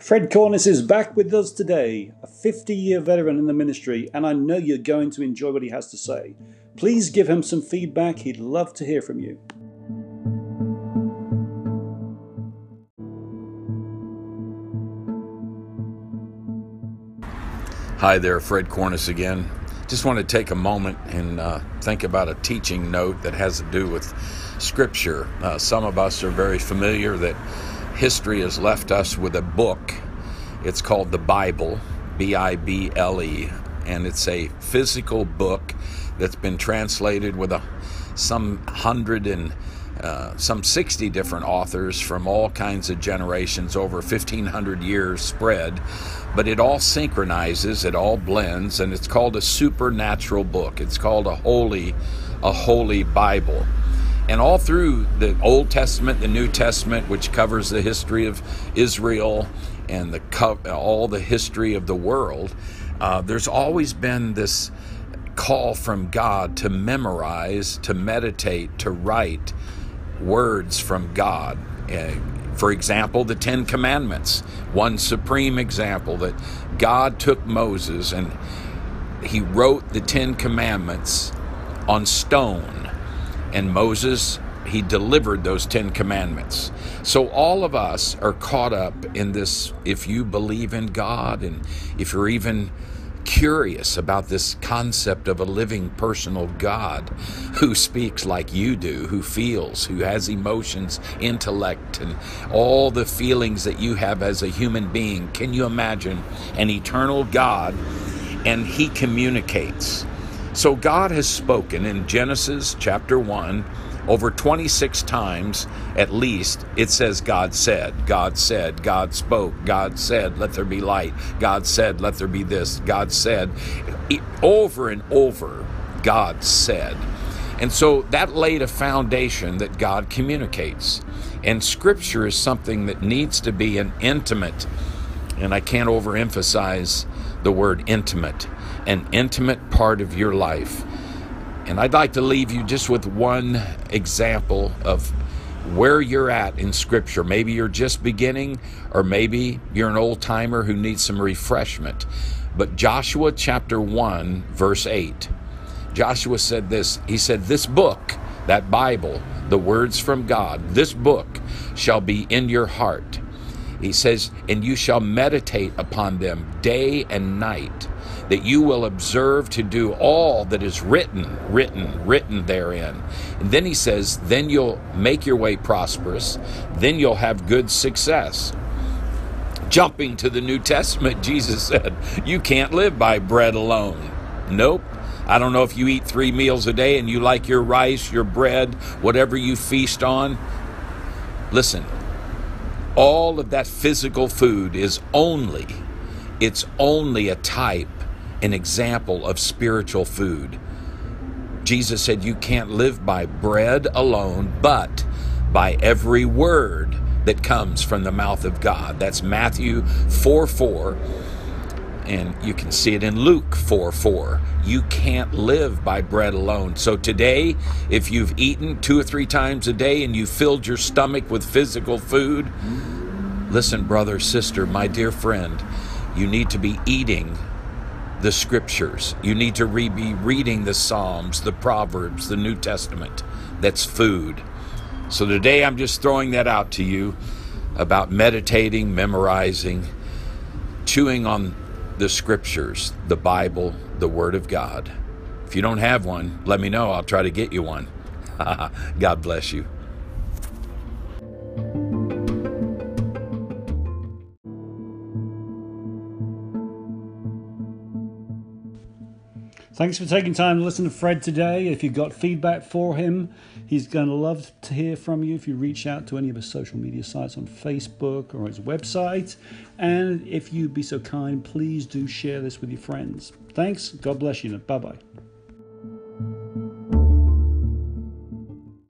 Fred Cornice is back with us today, a 50 year veteran in the ministry, and I know you're going to enjoy what he has to say. Please give him some feedback, he'd love to hear from you. Hi there, Fred Cornice again. Just want to take a moment and uh, think about a teaching note that has to do with Scripture. Uh, some of us are very familiar that history has left us with a book. It's called the Bible, B I B L E, and it's a physical book that's been translated with a, some hundred and uh, some 60 different authors from all kinds of generations over 1500 years spread. But it all synchronizes it all blends and it's called a supernatural book. It's called a holy a holy bible and all through the old testament the new testament which covers the history of israel and the all the history of the world uh, there's always been this call from god to memorize to meditate to write words from God. Uh, for example, the Ten Commandments, one supreme example that God took Moses and he wrote the Ten Commandments on stone. And Moses, he delivered those Ten Commandments. So all of us are caught up in this. If you believe in God and if you're even curious about this concept of a living personal God who speaks like you do, who feels, who has emotions, intellect, and all the feelings that you have as a human being. Can you imagine an eternal God and He communicates? So God has spoken in Genesis chapter 1 over 26 times at least, it says God said, God said, God spoke, God said, let there be light, God said, let there be this, God said. Over and over, God said. And so that laid a foundation that God communicates. And Scripture is something that needs to be an intimate, and I can't overemphasize the word intimate, an intimate part of your life. And I'd like to leave you just with one example of where you're at in Scripture. Maybe you're just beginning, or maybe you're an old timer who needs some refreshment. But Joshua chapter 1, verse 8, Joshua said this He said, This book, that Bible, the words from God, this book shall be in your heart. He says, And you shall meditate upon them day and night that you will observe to do all that is written, written, written therein. And then he says, then you'll make your way prosperous, then you'll have good success. Jumping to the New Testament, Jesus said, You can't live by bread alone. Nope. I don't know if you eat three meals a day and you like your rice, your bread, whatever you feast on. Listen, all of that physical food is only, it's only a type an example of spiritual food. Jesus said, You can't live by bread alone, but by every word that comes from the mouth of God. That's Matthew 4 4. And you can see it in Luke 4 4. You can't live by bread alone. So today, if you've eaten two or three times a day and you filled your stomach with physical food, listen, brother, sister, my dear friend, you need to be eating the scriptures. You need to re- be reading the Psalms, the Proverbs, the New Testament. That's food. So today I'm just throwing that out to you about meditating, memorizing, chewing on the scriptures, the Bible, the Word of God. If you don't have one, let me know. I'll try to get you one. God bless you. Thanks for taking time to listen to Fred today. If you've got feedback for him, he's going to love to hear from you if you reach out to any of his social media sites on Facebook or his website. And if you'd be so kind, please do share this with your friends. Thanks. God bless you. Bye bye.